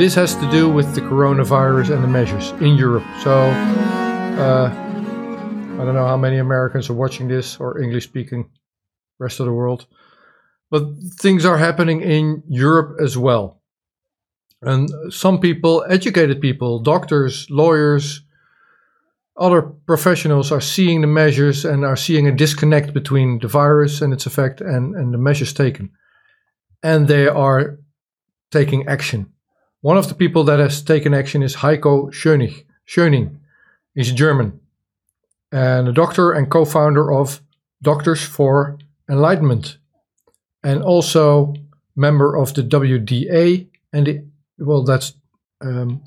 this has to do with the coronavirus and the measures in Europe. So, uh, I don't know how many Americans are watching this or English speaking rest of the world, but things are happening in Europe as well. And some people, educated people, doctors, lawyers, other professionals are seeing the measures and are seeing a disconnect between the virus and its effect and, and the measures taken. And they are taking action. One of the people that has taken action is Heiko Schöning. Schöning. He's German and a doctor and co founder of Doctors for Enlightenment and also member of the WDA and the, well, that's um,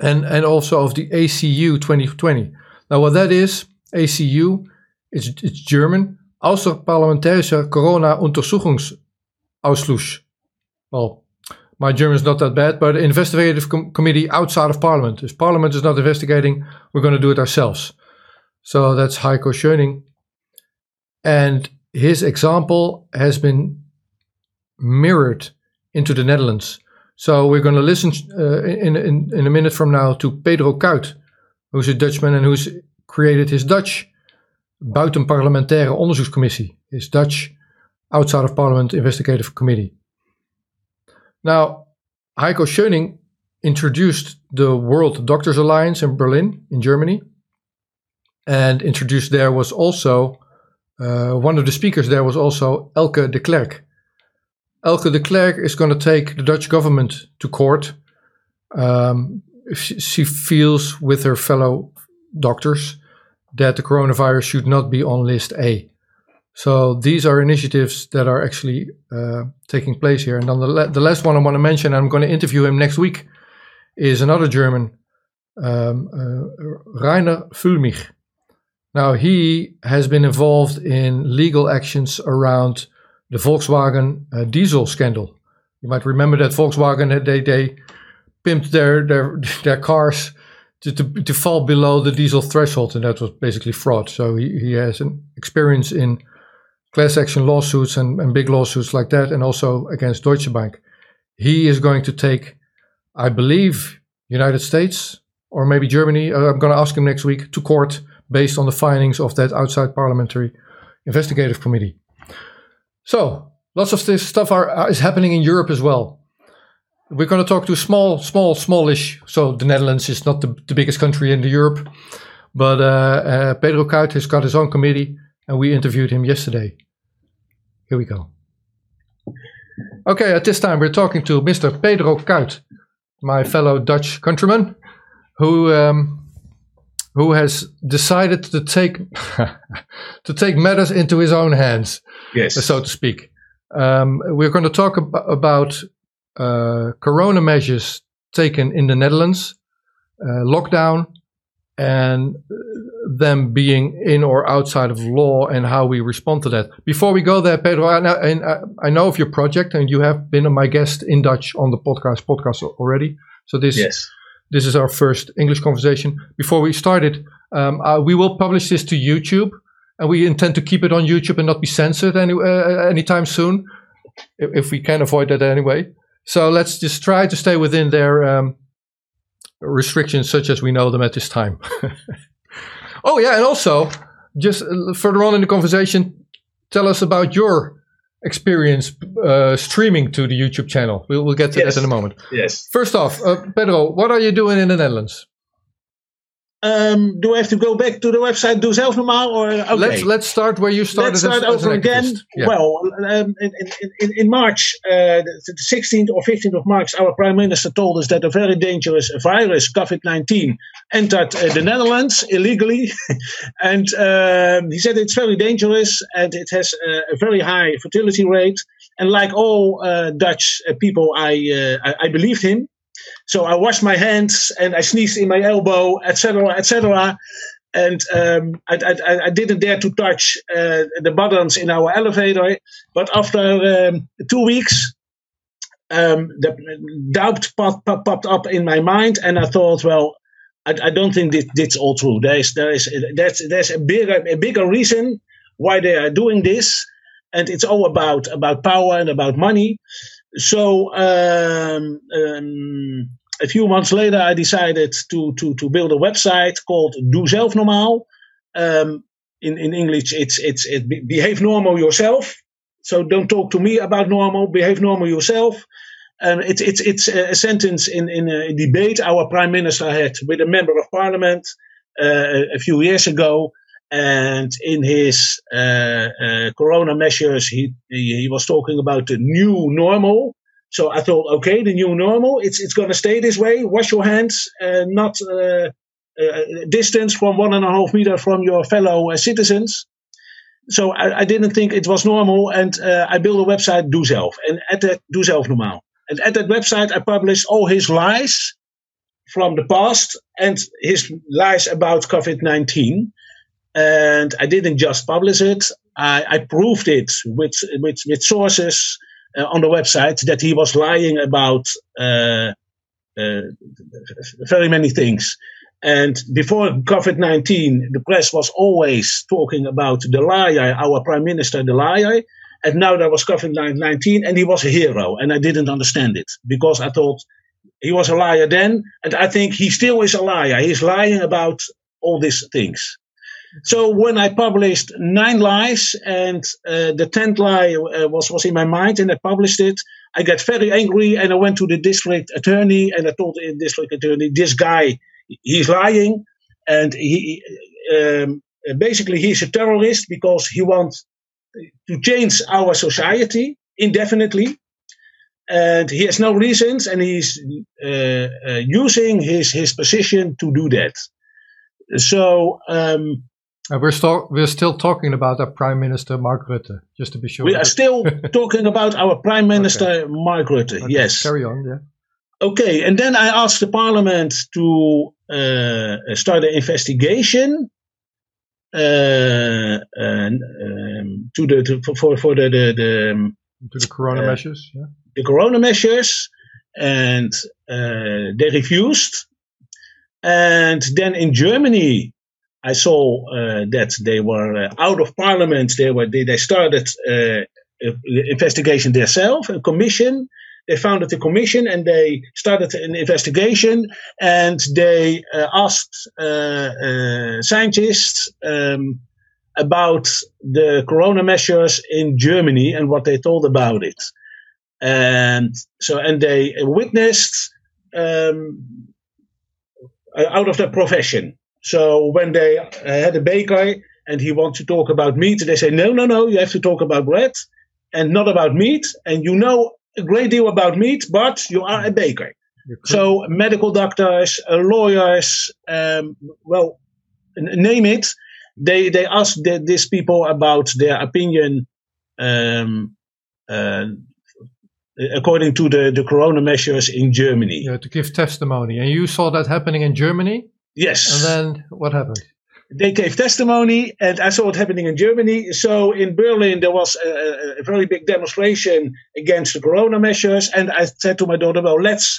and, and also of the ACU 2020. Now, what that is, ACU, it's, it's German, Außerparlamentarischer Corona-Untersuchungsausschuss. Well, my German is not that bad, but investigative com- committee outside of Parliament. If Parliament is not investigating, we're going to do it ourselves. So that's Heiko Schöning. And his example has been mirrored into the Netherlands. So we're going to listen uh, in, in, in a minute from now to Pedro Kuit, who's a Dutchman and who's created his Dutch Buitenparlementaire Onderzoekscommissie, his Dutch outside of Parliament investigative committee. Now, Heiko Schöning introduced the World Doctors Alliance in Berlin, in Germany, and introduced there was also uh, one of the speakers there was also Elke de Klerk, Elke de Klerk is going to take the Dutch government to court. Um, she, she feels with her fellow doctors that the coronavirus should not be on list A. So these are initiatives that are actually uh, taking place here. And then the, la- the last one I want to mention, I'm going to interview him next week, is another German, um, uh, Rainer Füllmich. Now he has been involved in legal actions around the Volkswagen uh, diesel scandal. You might remember that Volkswagen they they pimped their their their cars to, to, to fall below the diesel threshold, and that was basically fraud. So he, he has an experience in class action lawsuits and, and big lawsuits like that, and also against Deutsche Bank. He is going to take, I believe, United States or maybe Germany. Uh, I'm going to ask him next week to court based on the findings of that outside parliamentary investigative committee. So lots of this stuff are, is happening in Europe as well. We're going to talk to small, small, smallish. So the Netherlands is not the, the biggest country in Europe, but uh, uh, Pedro Kuit has got his own committee, and we interviewed him yesterday. Here we go. Okay, at this time we're talking to Mr. Pedro Kuit, my fellow Dutch countryman, who um, who has decided to take to take matters into his own hands yes. so to speak. Um, we're going to talk ab- about uh, corona measures taken in the Netherlands, uh, lockdown, and them being in or outside of law and how we respond to that. Before we go there, Pedro, I know, and I know of your project, and you have been my guest in Dutch on the podcast podcast already. So this yes. this is our first English conversation. Before we started, um, uh, we will publish this to YouTube and we intend to keep it on YouTube and not be censored any uh, anytime soon, if, if, we can avoid that anyway. So let's just try to stay within their um, restrictions, such as we know them at this time. oh yeah, and also just uh, further on in the conversation, tell us about your experience uh, streaming to the YouTube channel. We'll, we'll get to yes. that in a moment. Yes. First off, uh, Pedro, what are you doing in the Netherlands? Um, do I have to go back to the website doe zelf normaal? Or okay. let's let's start where you started. Let's start as, over again. Yeah. Well, um, in, in, in, March, uh, the 16th or 15th of March, our prime minister told us that a very dangerous virus, COVID-19, entered uh, the Netherlands illegally, and um, he said it's very dangerous and it has a, a very high fertility rate. And like all uh, Dutch uh, people, I, uh, I I believed him. So I washed my hands and I sneezed in my elbow, etc., etc. And um, I, I, I, didn't dare to touch uh, the buttons in our elevator. But after um, two weeks, um, the doubt pop, pop, popped up in my mind, and I thought, well, I, I don't think this, this all true. There is there is there's, there's a bigger a bigger reason why they are doing this, and it's all about about power and about money. so um, um, a few months later, I decided to to to build a website called Doe Zelf Normaal. Um, in in English, it's it's it behave normal yourself. So don't talk to me about normal. Behave normal yourself. Um, it's it's it's a sentence in in a debate our prime minister had with a member of parliament uh, a few years ago, and in his uh, uh, corona measures, he, he, he was talking about the new normal. So I thought, okay, the new normal, it's it's going to stay this way. Wash your hands, uh, not uh, uh, distance from one and a half meter from your fellow citizens. So I, I, didn't think it was normal, and I built a website, Doe Zelf, and at that Doe Zelf Normaal. And at that website, I published all his lies from the past and his lies about COVID 19. And I didn't just publish it, I, I proved it with, with, with sources uh, on the website that he was lying about uh, uh, very many things. And before COVID 19, the press was always talking about the liar, our prime minister, the liar. And now there was COVID 19 and he was a hero. And I didn't understand it because I thought he was a liar then. And I think he still is a liar. He's lying about all these things. So when I published nine lies and uh, the tenth lie uh, was, was in my mind and I published it, I got very angry and I went to the district attorney and I told the district attorney, this guy, he's lying and he, um, basically he's a terrorist because he wants to change our society indefinitely. And he has no reasons, and he's uh, uh, using his, his position to do that. So um, uh, we're still we're still talking about our Prime Minister Mark Rutte, just to be sure. We are still talking about our Prime Minister okay. Mark Rutte. Okay. Yes. Carry on. Yeah. Okay, and then I asked the Parliament to uh, start an investigation uh, um, to the to, for for the the, the um, to the Corona uh, measures. Yeah. The Corona measures, and uh, they refused. And then in Germany, I saw uh, that they were uh, out of parliament. They were they, they started uh, investigation themselves, a commission. They founded a commission and they started an investigation. And they uh, asked uh, uh, scientists um, about the corona measures in Germany and what they told about it. And so, and they witnessed um, out of their profession so when they had a baker and he wants to talk about meat, they say, no, no, no, you have to talk about bread and not about meat. And you know a great deal about meat, but you are a baker. So medical doctors, uh, lawyers, um, well, name it. They they ask the, these people about their opinion um, uh, according to the, the corona measures in Germany. Yeah, to give testimony. And you saw that happening in Germany? Yes. And then what happened? They gave testimony, and I saw it happening in Germany. So in Berlin, there was a, a very big demonstration against the corona measures. And I said to my daughter, well, let's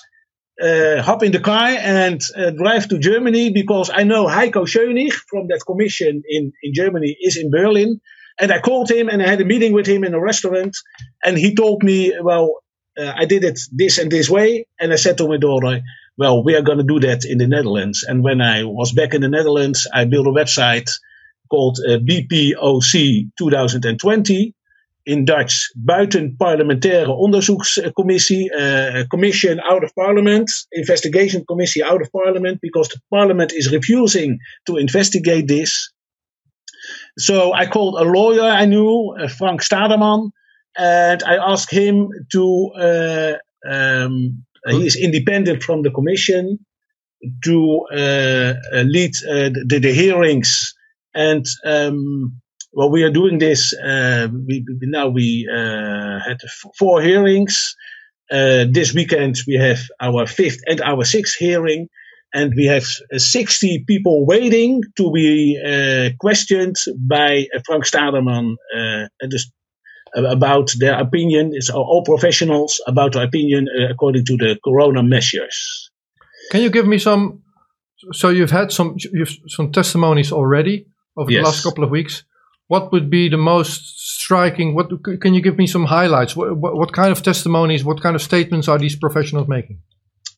uh, hop in the car and uh, drive to Germany because I know Heiko Schöning from that commission in, in Germany is in Berlin. And I called him and I had a meeting with him in a restaurant. And he told me, well, uh, I did it this and this way. And I said to my daughter, well, we are going to do that in the Netherlands. And when I was back in the Netherlands, I built a website called uh, BPOC 2020. In Dutch, Buitenparlementaire Onderzoekscommissie, uh, Commission out of Parliament, Investigation Commissie out of Parliament, because the Parliament is refusing to investigate this. So I called a lawyer I knew, uh, Frank Stadermann, and I asked him to uh, um, he is independent from the commission to uh, uh, lead the, the, hearings. And um, well, we are doing this. we, now we had four hearings. this weekend we have our fifth and our sixth hearing and we have 60 people waiting to be uh, questioned by uh, Frank Stadermann, uh, about their opinion. It's all professionals about their opinion uh, according to the corona measures. Can you give me some? So you've had some you've some testimonies already over yes. the last couple of weeks. what would be the most striking? What can you give me some highlights? What, what, what kind of testimonies? What kind of statements are these professionals making?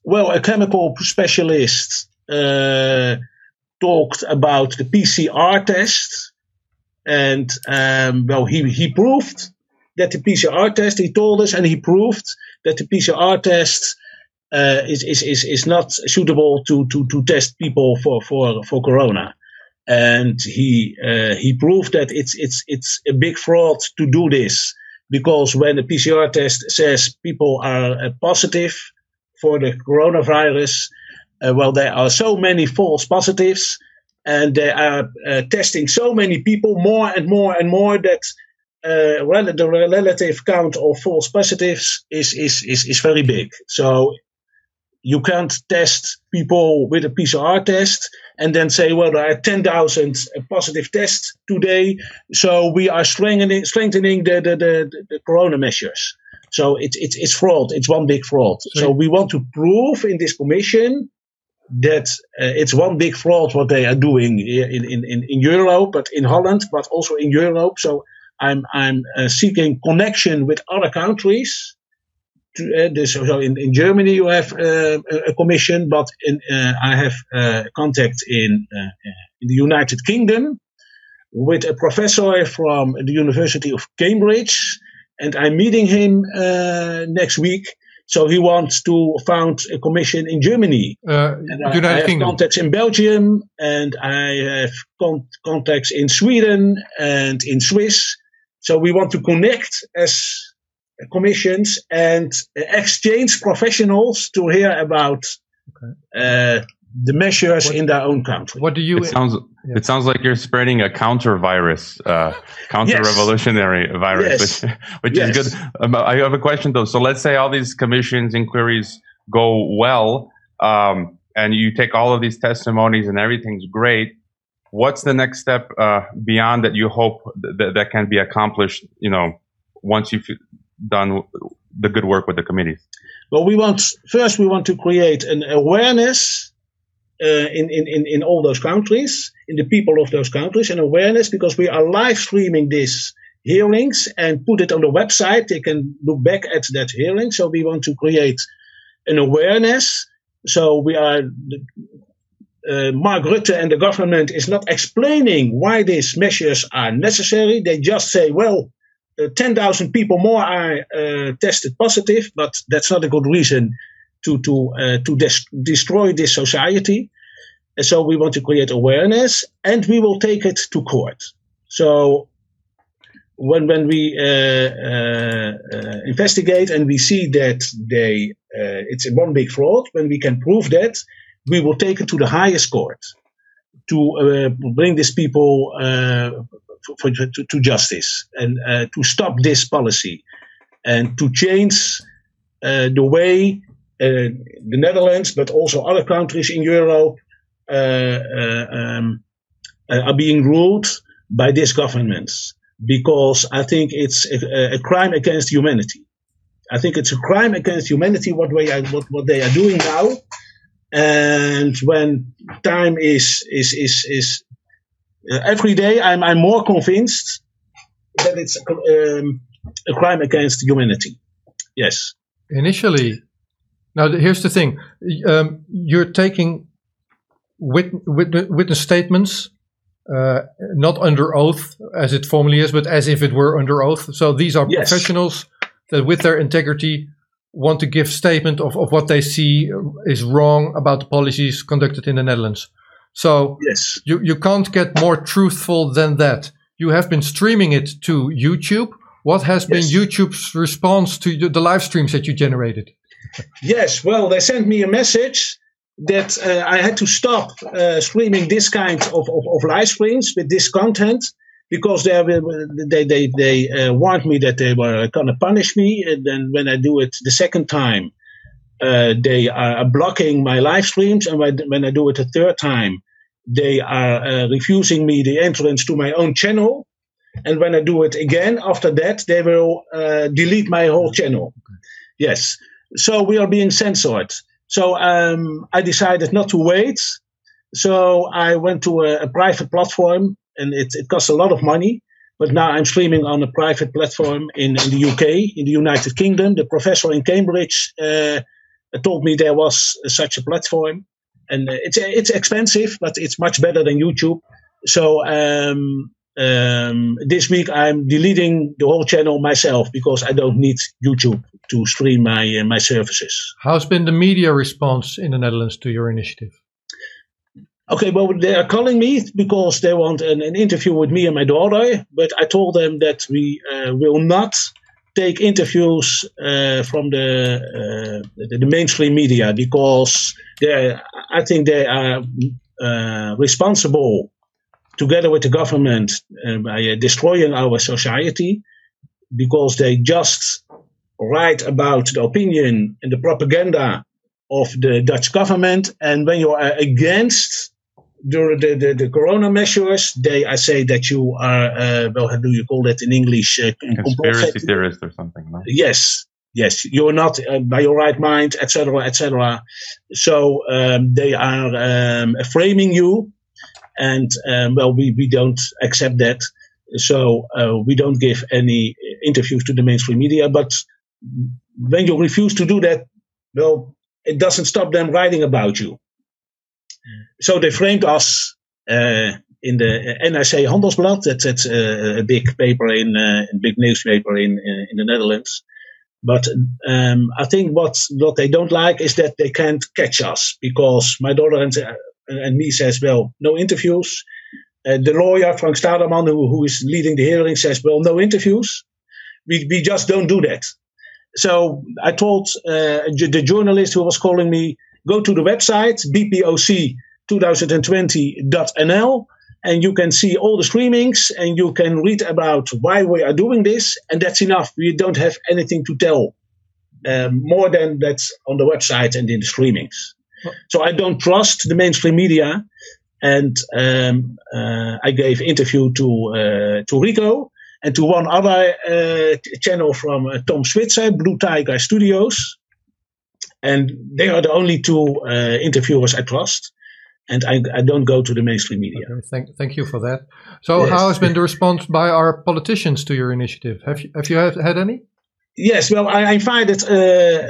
Well, a chemical specialist uh, talked about the PCR test, and um, well, he he proved that the PCR test. He told us, and he proved that the PCR test uh, is, is is is not suitable to to to test people for for for corona and he uh, he proved that it's it's it's a big fraud to do this because when the PCR test says people are uh, positive for the coronavirus, uh, well, there are so many false positives, and they are uh, testing so many people more and more and more that. Uh, rel- the relative count of false positives is, is, is, is very big. So you can't test people with a PCR test and then say, well, there are 10,000 positive tests today. So we are strengthening, strengthening the, the, the, the corona measures. So it's, it's, it's fraud. It's one big fraud. Sorry. So we want to prove in this commission that uh, it's one big fraud what they are doing in, in, in, in Europe, but in Holland, but also in Europe. So I'm, I'm uh, seeking connection with other countries uh, dus so in, in Germany you have uh, a commission, but in, uh, I have uh, contact in, uh, in the United Kingdom with a professor from the University of Cambridge, and I'm meeting him uh, next week. So he wants to found a commission in Germany. and I, I, have Kingdom. contacts in Belgium, and I have con- contacts in Sweden and in Swiss. So we want to connect as commissions and exchange professionals to hear about okay. uh, the measures what, in their own country. What do you? It sounds. Yeah. It sounds like you're spreading a counter virus, uh, counter revolutionary yes. virus, yes. which, which yes. is good. Um, I have a question though. So let's say all these commissions, inquiries go well, um, and you take all of these testimonies and everything's great. What's the next step uh, beyond that? You hope that that can be accomplished. You know, once you've done the good work with the committees? Well, we want first we want to create an awareness uh, in, in, in all those countries, in the people of those countries, an awareness because we are live streaming these hearings and put it on the website. They can look back at that hearing. So we want to create an awareness. So we are. Uh, Mark Rutte and the government is not explaining why these measures are necessary. They just say, well, uh, 10,000 people more are uh, tested positive, but that's not a good reason to to to des- destroy this society. And so we want to create awareness, and we will take it to court. So when when we investigate and we see that they it's one big fraud, when we can prove that, we will take it to the highest court to bring these people for, to, to, justice and uh, to stop this policy and to change uh, the way uh, the Netherlands, but also other countries in Europe, uh, uh, um, uh, are being ruled by these governments. Because I think it's a, a, crime against humanity. I think it's a crime against humanity what, what, what they are doing now. And when time is is is is uh, every day I'm, I'm more convinced that it's um, a crime against humanity. Yes. Initially, now here's the thing: um, you're taking wit- wit- witness statements, uh, not under oath as it formally is, but as if it were under oath. So these are yes. professionals that, with their integrity, want to give statement of, of what they see is wrong about the policies conducted in the Netherlands. So yes. you, you can't get more truthful than that. You have been streaming it to YouTube. What has yes. been YouTube's response to the live streams that you generated? yes, well, they sent me a message that uh, I had to stop uh, streaming this kind of, of, of, live streams with this content because they they they, they uh, warned me that they were going to punish me, and then when I do it the second time, uh, they are blocking my live streams, and when I do it a third time, they are uh, refusing me the entrance to my own channel. And when I do it again after that, they will uh, delete my whole channel. Yes. So we are being censored. So um, I decided not to wait. So I went to a, a private platform, and it, it costs a lot of money. But now I'm streaming on a private platform in, in the UK, in the United Kingdom. The professor in Cambridge uh, told me there was such a platform, and it's it's expensive, but it's much better than YouTube. So um, um, this week I'm deleting the whole channel myself because I don't need YouTube to stream my uh, my services. How's been the media response in the Netherlands to your initiative? Okay, well, they are calling me because they want an, an interview with me and my daughter, but I told them that we uh, will not take interviews uh, from the, uh, the, the mainstream media because they, I think they are uh, responsible together with the government uh, by uh, destroying our society because they just write about the opinion and the propaganda of the Dutch government. And when you are against the, the, the, the corona measures, they I say that you are, uh, well, how do you call that in English? Uh, Conspiracy theorist or something. No? Yes. Yes, you're not uh, by your right mind, etc., etc. So um, they are um, framing you and um, well, we, we don't accept that. So uh, we don't give any interviews to the mainstream media. But when you refuse to do that, well, it doesn't stop them writing about you. So they framed us uh, in the NRC Handelsblad. That's a, a big paper in uh, big newspaper in in, in the Netherlands. But um, I think what what they don't like is that they can't catch us because my daughter and and me says, well, no interviews. Uh, the lawyer, Frank Staderman, who, who is leading the hearing, says, well, no interviews. We, we just don't do that. So I told uh, the journalist who was calling me, go to the website, bpoc2020.nl, and you can see all the streamings and you can read about why we are doing this. And that's enough. We don't have anything to tell um, more than that's on the website and in the streamings. So I don't trust the mainstream media. And um, uh, I gave interview to uh, to Rico and to one other uh, channel from uh, Tom Zwitser, Blue Tiger Studios. And they are the only two uh, interviewers I trust. And I, I, don't go to the mainstream media. Okay, thank, thank you for that. So, yes. how has been the response by our politicians to your initiative? Have you, have you had, had any? Yes, well, I invited uh,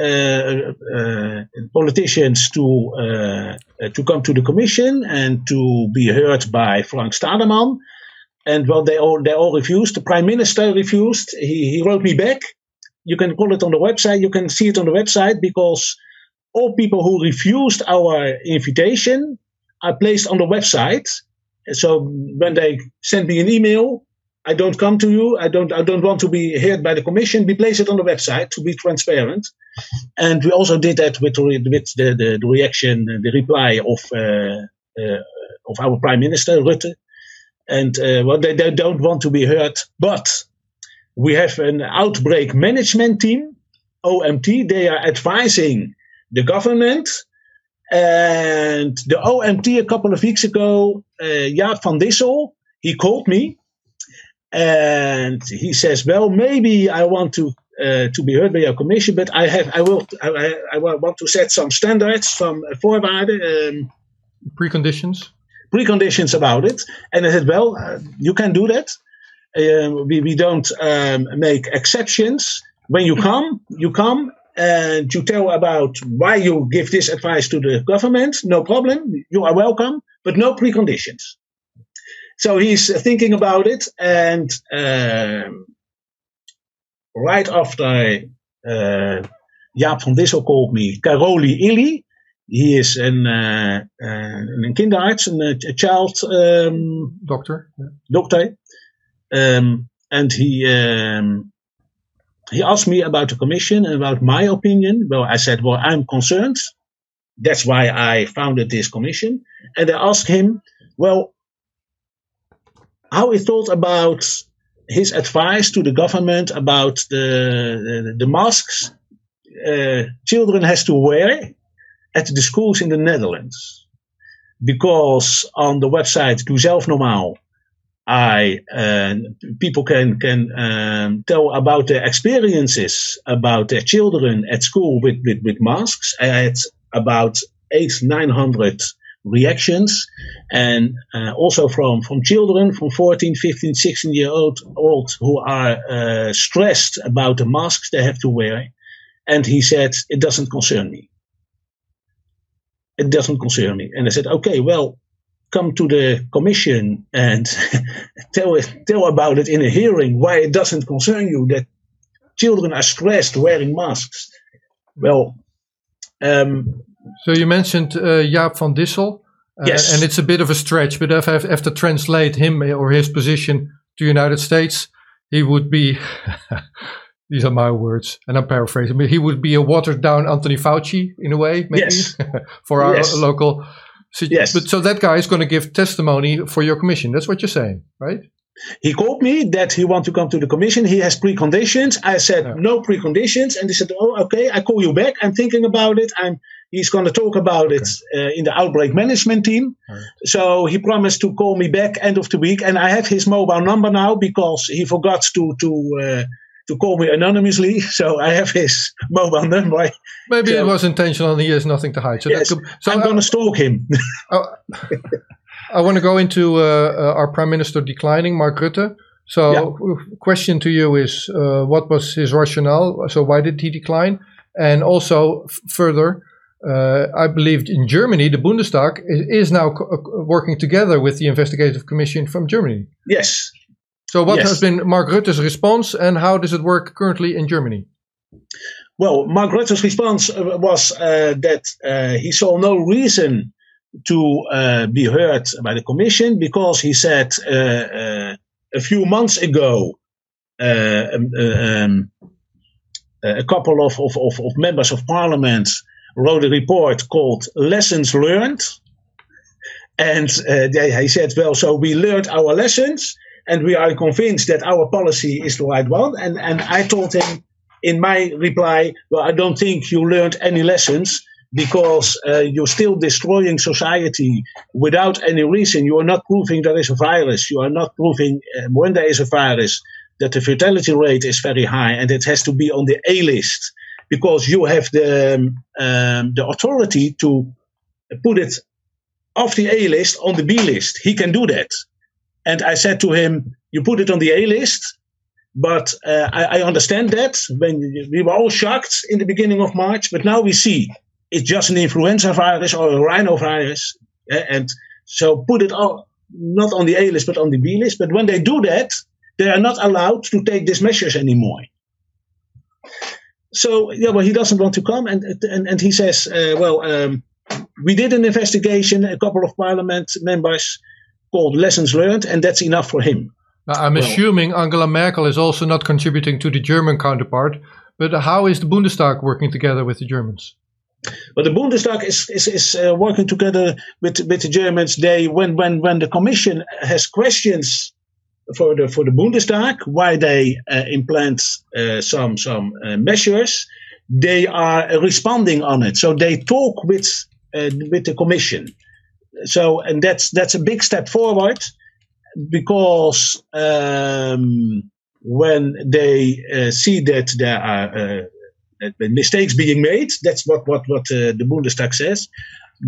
uh, uh, politicians to uh, to come to the commission and to be heard by Frank Stadermann. And well, they all they all refused. The prime minister refused. He he wrote me back. You can call it on the website. You can see it on the website because all people who refused our invitation are placed on the website. So when they send me an email, I don't come to you. I don't. I don't want to be heard by the commission. We place it on the website to be transparent, and we also did that with with the the, the reaction, the reply of uh, uh, of our prime minister Rutte, and uh, well, they, they don't want to be heard. But we have an outbreak management team, OMT. They are advising the government. And the OMT a couple of weeks ago, uh, Jaap van Dissel, he called me and he says, "Well, maybe I want to uh, to be heard by your commission, but I have I will I, I want to set some standards, some voorwaarden, um, preconditions, preconditions about it." And I said, "Well, uh, you can do that. Um, we we don't um, make exceptions. When you come, you come." And you tell about why you give this advice to the government, no problem. You are welcome, but no preconditions. So he's thinking about it, and um, right after uh, Jaap van Dissel called me, Károly Illy, he is an, uh, uh, kinderarts, a, a child um, doctor. Doctor, um, and he um, he asked me about the commission and about my opinion. Well, I said, well, I'm concerned. That's why I founded this commission. And I asked him, well, how he thought about his advice to the government about the the, the masks uh, children has to wear at the schools in the Netherlands, because on the website Doe Zelf Normaal, I uh, people can can um, tell about their experiences about their children at school with with, with masks. I had about eight nine hundred reactions and uh, also from, from children from 14, 15, 16 year old, old who are uh, stressed about the masks they have to wear. And he said, it doesn't concern me. It doesn't concern me. And I said, okay, well, come to the commission and tell tell about it in a hearing why it doesn't concern you that children are stressed wearing masks. Well, um, so you mentioned uh, Jaap van Dissel. Uh, yes. And it's a bit of a stretch, but if I have to translate him or his position to United States, he would be, these are my words, and I'm paraphrasing, but he would be a watered down Anthony Fauci in a way, maybe, yes. for our yes. local. So, yes. But so that guy is going to give testimony for your commission. That's what you're saying, right? He called me that he want to come to the commission. He has preconditions. I said yeah. no preconditions, and he said, "Oh, okay. I call you back. I'm thinking about it. I'm He's going to talk about it uh, in the outbreak management team. Right. So he promised to call me back end of the week, and I have his mobile number now because he forgot to to uh, to call me anonymously. So I have his mobile number. Maybe so, it was intentional, and he has nothing to hide. So, yes, so I'm going to stalk him. oh, I want to go into uh, our prime minister declining, Mark Rutte. So, yeah. question to you is, uh, what was his rationale? So, why did he decline? And also, further, uh, I believe in Germany, the Bundestag is, now co- working together with the investigative commission from Germany. Yes. So, what yes. has been Mark Rutte's response, and how does it work currently in Germany? Well, Mark Rutte's response uh, was uh, that uh, he saw no reason to uh, be heard by the commission because he said uh, a few months ago um, um, a couple of, of, of, members of parliament wrote a report called Lessons Learned. And uh, they, he said, well, so we learned our lessons and we are convinced that our policy is the right one. And, and I told him in my reply, well, I don't think you learned any lessons because uh, you're still destroying society without any reason. You are not proving there is a virus. You are not proving uh, when there is a virus that the fatality rate is very high and it has to be on the A list because you have the um, the authority to put it off the A list on the B list. He can do that. And I said to him, "You put it on the A list." But uh, I, I, understand that when we were all shocked in the beginning of March, but now we see it's just an influenza virus or a rhinovirus, uh, and so put it all, not on the A list but on the B list. But when they do that, they are not allowed to take these measures anymore so yeah, well, he doesn't want to come, and and, and he says, uh, well, um, we did an investigation, a couple of parliament members called lessons learned, and that's enough for him. Now, I'm well, assuming Angela Merkel is also not contributing to the German counterpart, but how is the Bundestag working together with the Germans? Well, the Bundestag is is, is uh, working together with with the Germans. They when when when the Commission has questions for the for the Bundestag why they uh, implant uh, some some uh, measures. They are responding on it, so they talk with uh, with the Commission. So and that's that's a big step forward because um, when they uh, see that there are uh, mistakes being made, that's what what what the Bundestag says.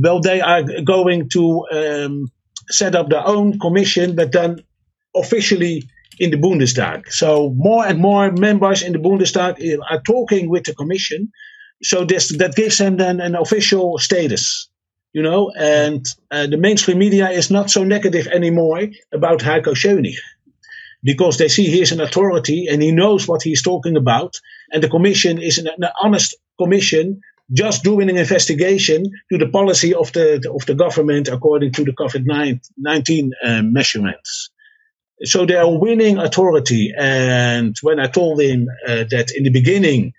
Well, they are going to um, set up their own commission, but then officially in the Bundestag. So more and more members in the Bundestag are talking with the Commission. So this that gives them then an official status, you know. And uh, the mainstream media is not so negative anymore about Heiko Schöning because they see he's an authority and he knows what he's talking about. And the Commission is an, an honest commission just doing an investigation to the policy of the of the government according to the COVID nineteen uh, measurements so they are winning authority. And when I told him uh, that in the beginning,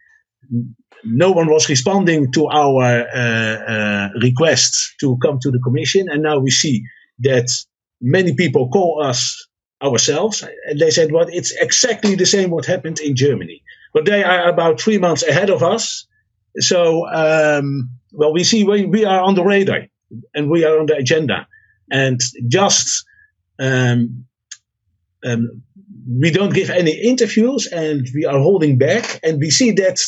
no one was responding to our uh, uh, requests to come to the commission, and now we see that many people call us ourselves, and they said, "Well, it's exactly the same what happened in Germany, but they are about three months ahead of us." So, um, well, we see we, we are on the radar and we are on the agenda, and just um, um, we don't give any interviews and we are holding back. And we see that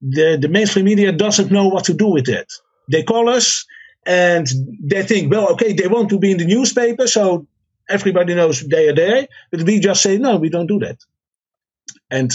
the, the mainstream media doesn't know what to do with it. They call us and they think, well, okay, they want to be in the newspaper, so everybody knows they are there. But we just say, no, we don't do that. And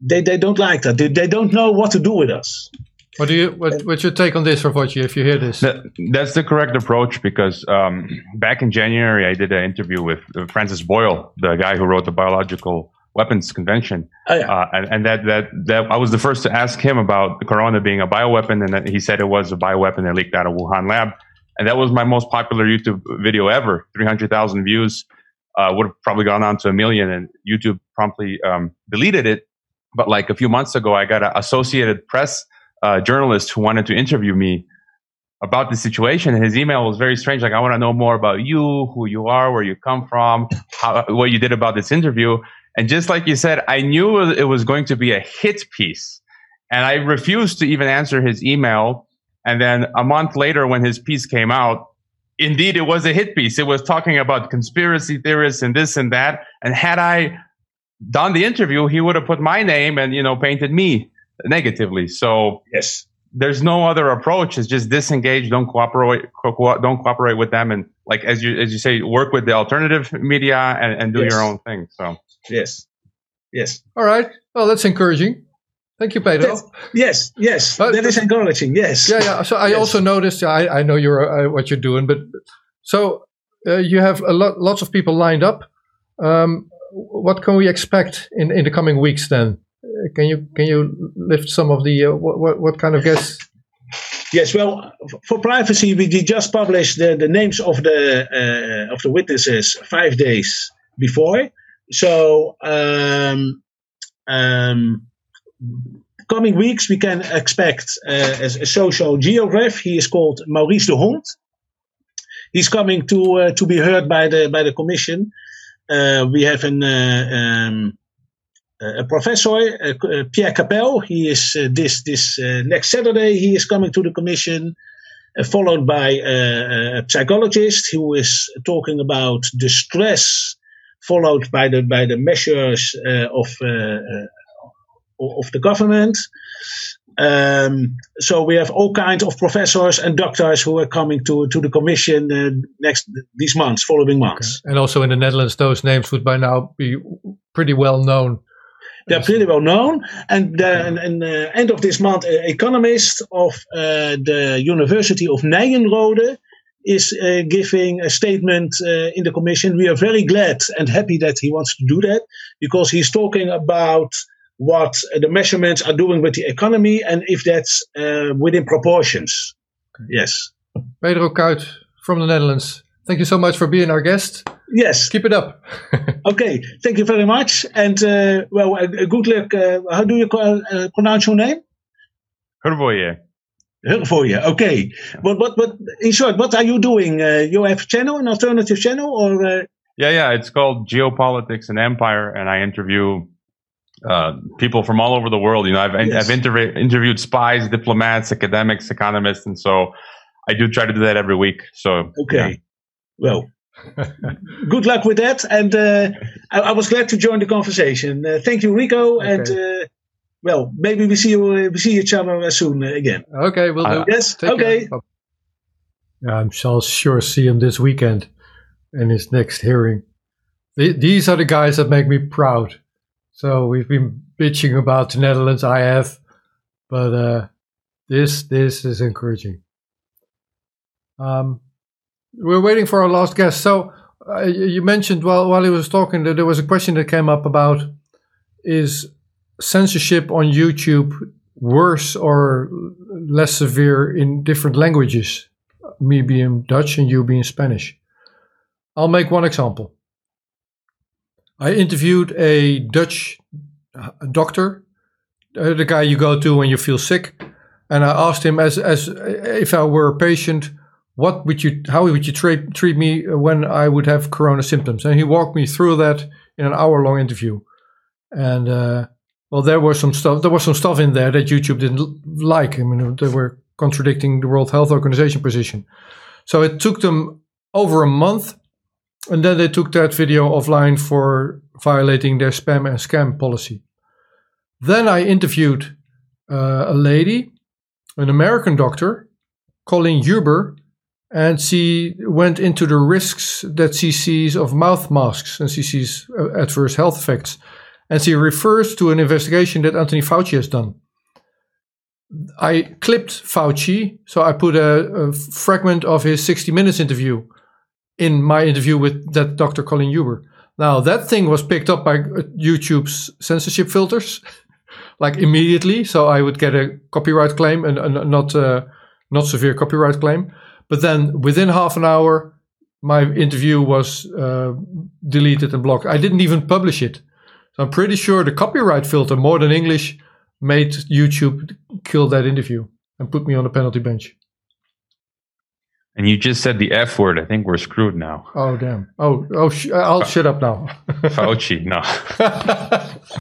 they, they don't like that. They, they don't know what to do with us. What do you what, what's your take on this, Hrvoje, if you hear this? That, that's the correct approach because um, back in January I did an interview with uh, Francis Boyle, the guy who wrote the Biological Weapons Convention, oh, yeah. uh, and, and, that that that I was the first to ask him about the corona being a bioweapon, and he said it was a bioweapon that leaked out of Wuhan lab, and that was my most popular YouTube video ever, three hundred thousand views. Uh, would have probably gone on to a million, and YouTube promptly um, deleted it. But like a few months ago, I got an Associated Press uh, journalist who wanted to interview me about the situation. And His email was very strange. Like, I want to know more about you, who you are, where you come from, how, what you did about this interview. And just like you said, I knew it was going to be a hit piece. And I refused to even answer his email. And then a month later, when his piece came out, indeed it was a hit piece. It was talking about conspiracy theorists and this and that. And had I done the interview, he would have put my name and, you know, painted me negatively. So yes, there's no other approach. It's just disengage. Don't cooperate. Co- don't cooperate with them, and like as you as you say, work with the alternative media and, and do yes. your own thing. So yes, yes. All right. Well, that's encouraging. Thank you, Pedro. That's, yes, yes, uh, that is encouraging. Yes. Yeah, yeah. So I yes. also noticed. I I know you're uh, what you're doing, but so uh, you have a lot lots of people lined up. Um, what can we expect in in the coming weeks then? can you can you lift some of the uh, what, what kind of guests? Yes, well, for privacy, we just published the, the names of the uh, of the witnesses five days before. So, um, um, coming weeks, we can expect uh, a, a, social geograph. He is called Maurice de Hond. He's coming to uh, to be heard by the by the commission. Uh, we have an uh, um, a professor, uh, Pierre Capel. He is uh, this this next Saturday. He is coming to the commission, followed by a psychologist who is talking about the stress, followed by the by the measures of of the government. Um, so we have all kinds of professors and doctors who are coming to to the commission uh, next these months, following months. Okay. And also in the Netherlands, those names would by now be pretty well known they're pretty well known. And the and, uh, end of this month, an economist of uh, the University of Nyenrode is uh, giving a statement uh, in the commission. We are very glad and happy that he wants to do that because he's talking about what the measurements are doing with the economy and if that's uh, within proportions. Okay. Yes. Pedro Kuit from the Netherlands. Thank you so much for being our guest. Yes. Keep it up. okay. Thank you very much. And, uh, well, uh, good luck. Uh, how do you call, uh, pronounce your name? Hrvoje. Hrvoje. Okay. But, what, what, in short, what are you doing? Uh, you have a channel, an alternative channel, or? Uh? Yeah, yeah. It's called Geopolitics and Empire, and I interview uh, people from all over the world. You know, I've, yes. I've interv- interviewed spies, diplomats, academics, economists, and so I do try to do that every week. So okay, yeah. well, good luck with that. And uh, I, I, was glad to join the conversation. Uh, thank you, Rico. Okay. And uh, well, maybe we see you, uh, we see each other soon uh, again. Okay, we'll do. yes. Take okay. Yeah, I shall sure see him this weekend in his next hearing. these are the guys that make me proud. So we've been bitching about the Netherlands. I have, but uh, this this is encouraging. Um, we're waiting for our last guest. So uh, you mentioned while while he was talking that there was a question that came up about is censorship on YouTube worse or less severe in different languages? Me being Dutch and you being Spanish. I'll make one example. I interviewed a Dutch uh, doctor, uh, the guy you go to when you feel sick, and I asked him as as if I were a patient what would you how would you treat treat me when I would have corona symptoms? And he walked me through that in an hour long interview. And uh, well, there was some stuff. There was some stuff in there that YouTube didn't like. I mean, they were contradicting the World Health Organization position. So it took them over a month, and then they took that video offline for violating their spam and scam policy. Then I interviewed uh, a lady, an American doctor, Colleen Huber, and she went into the risks that she sees of mouth masks and she sees uh, adverse health effects. And she refers to an investigation that Anthony Fauci has done. I clipped Fauci, so I put a, a fragment of his 60 Minutes interview in my interview with that Dr. Colleen Huber. Now, that thing was picked up by YouTube's censorship filters, like immediately. So I would get a copyright claim and, and not, uh, not severe copyright claim. But then within half an hour, my interview was uh, deleted and blocked. I didn't even publish it. So I'm pretty sure the copyright filter, more than English, made YouTube kill that interview and put me on the penalty bench. And you just said the F word. I think we're screwed now. Oh, damn. Oh, oh, sh- I'll shut up now. Fauci, no.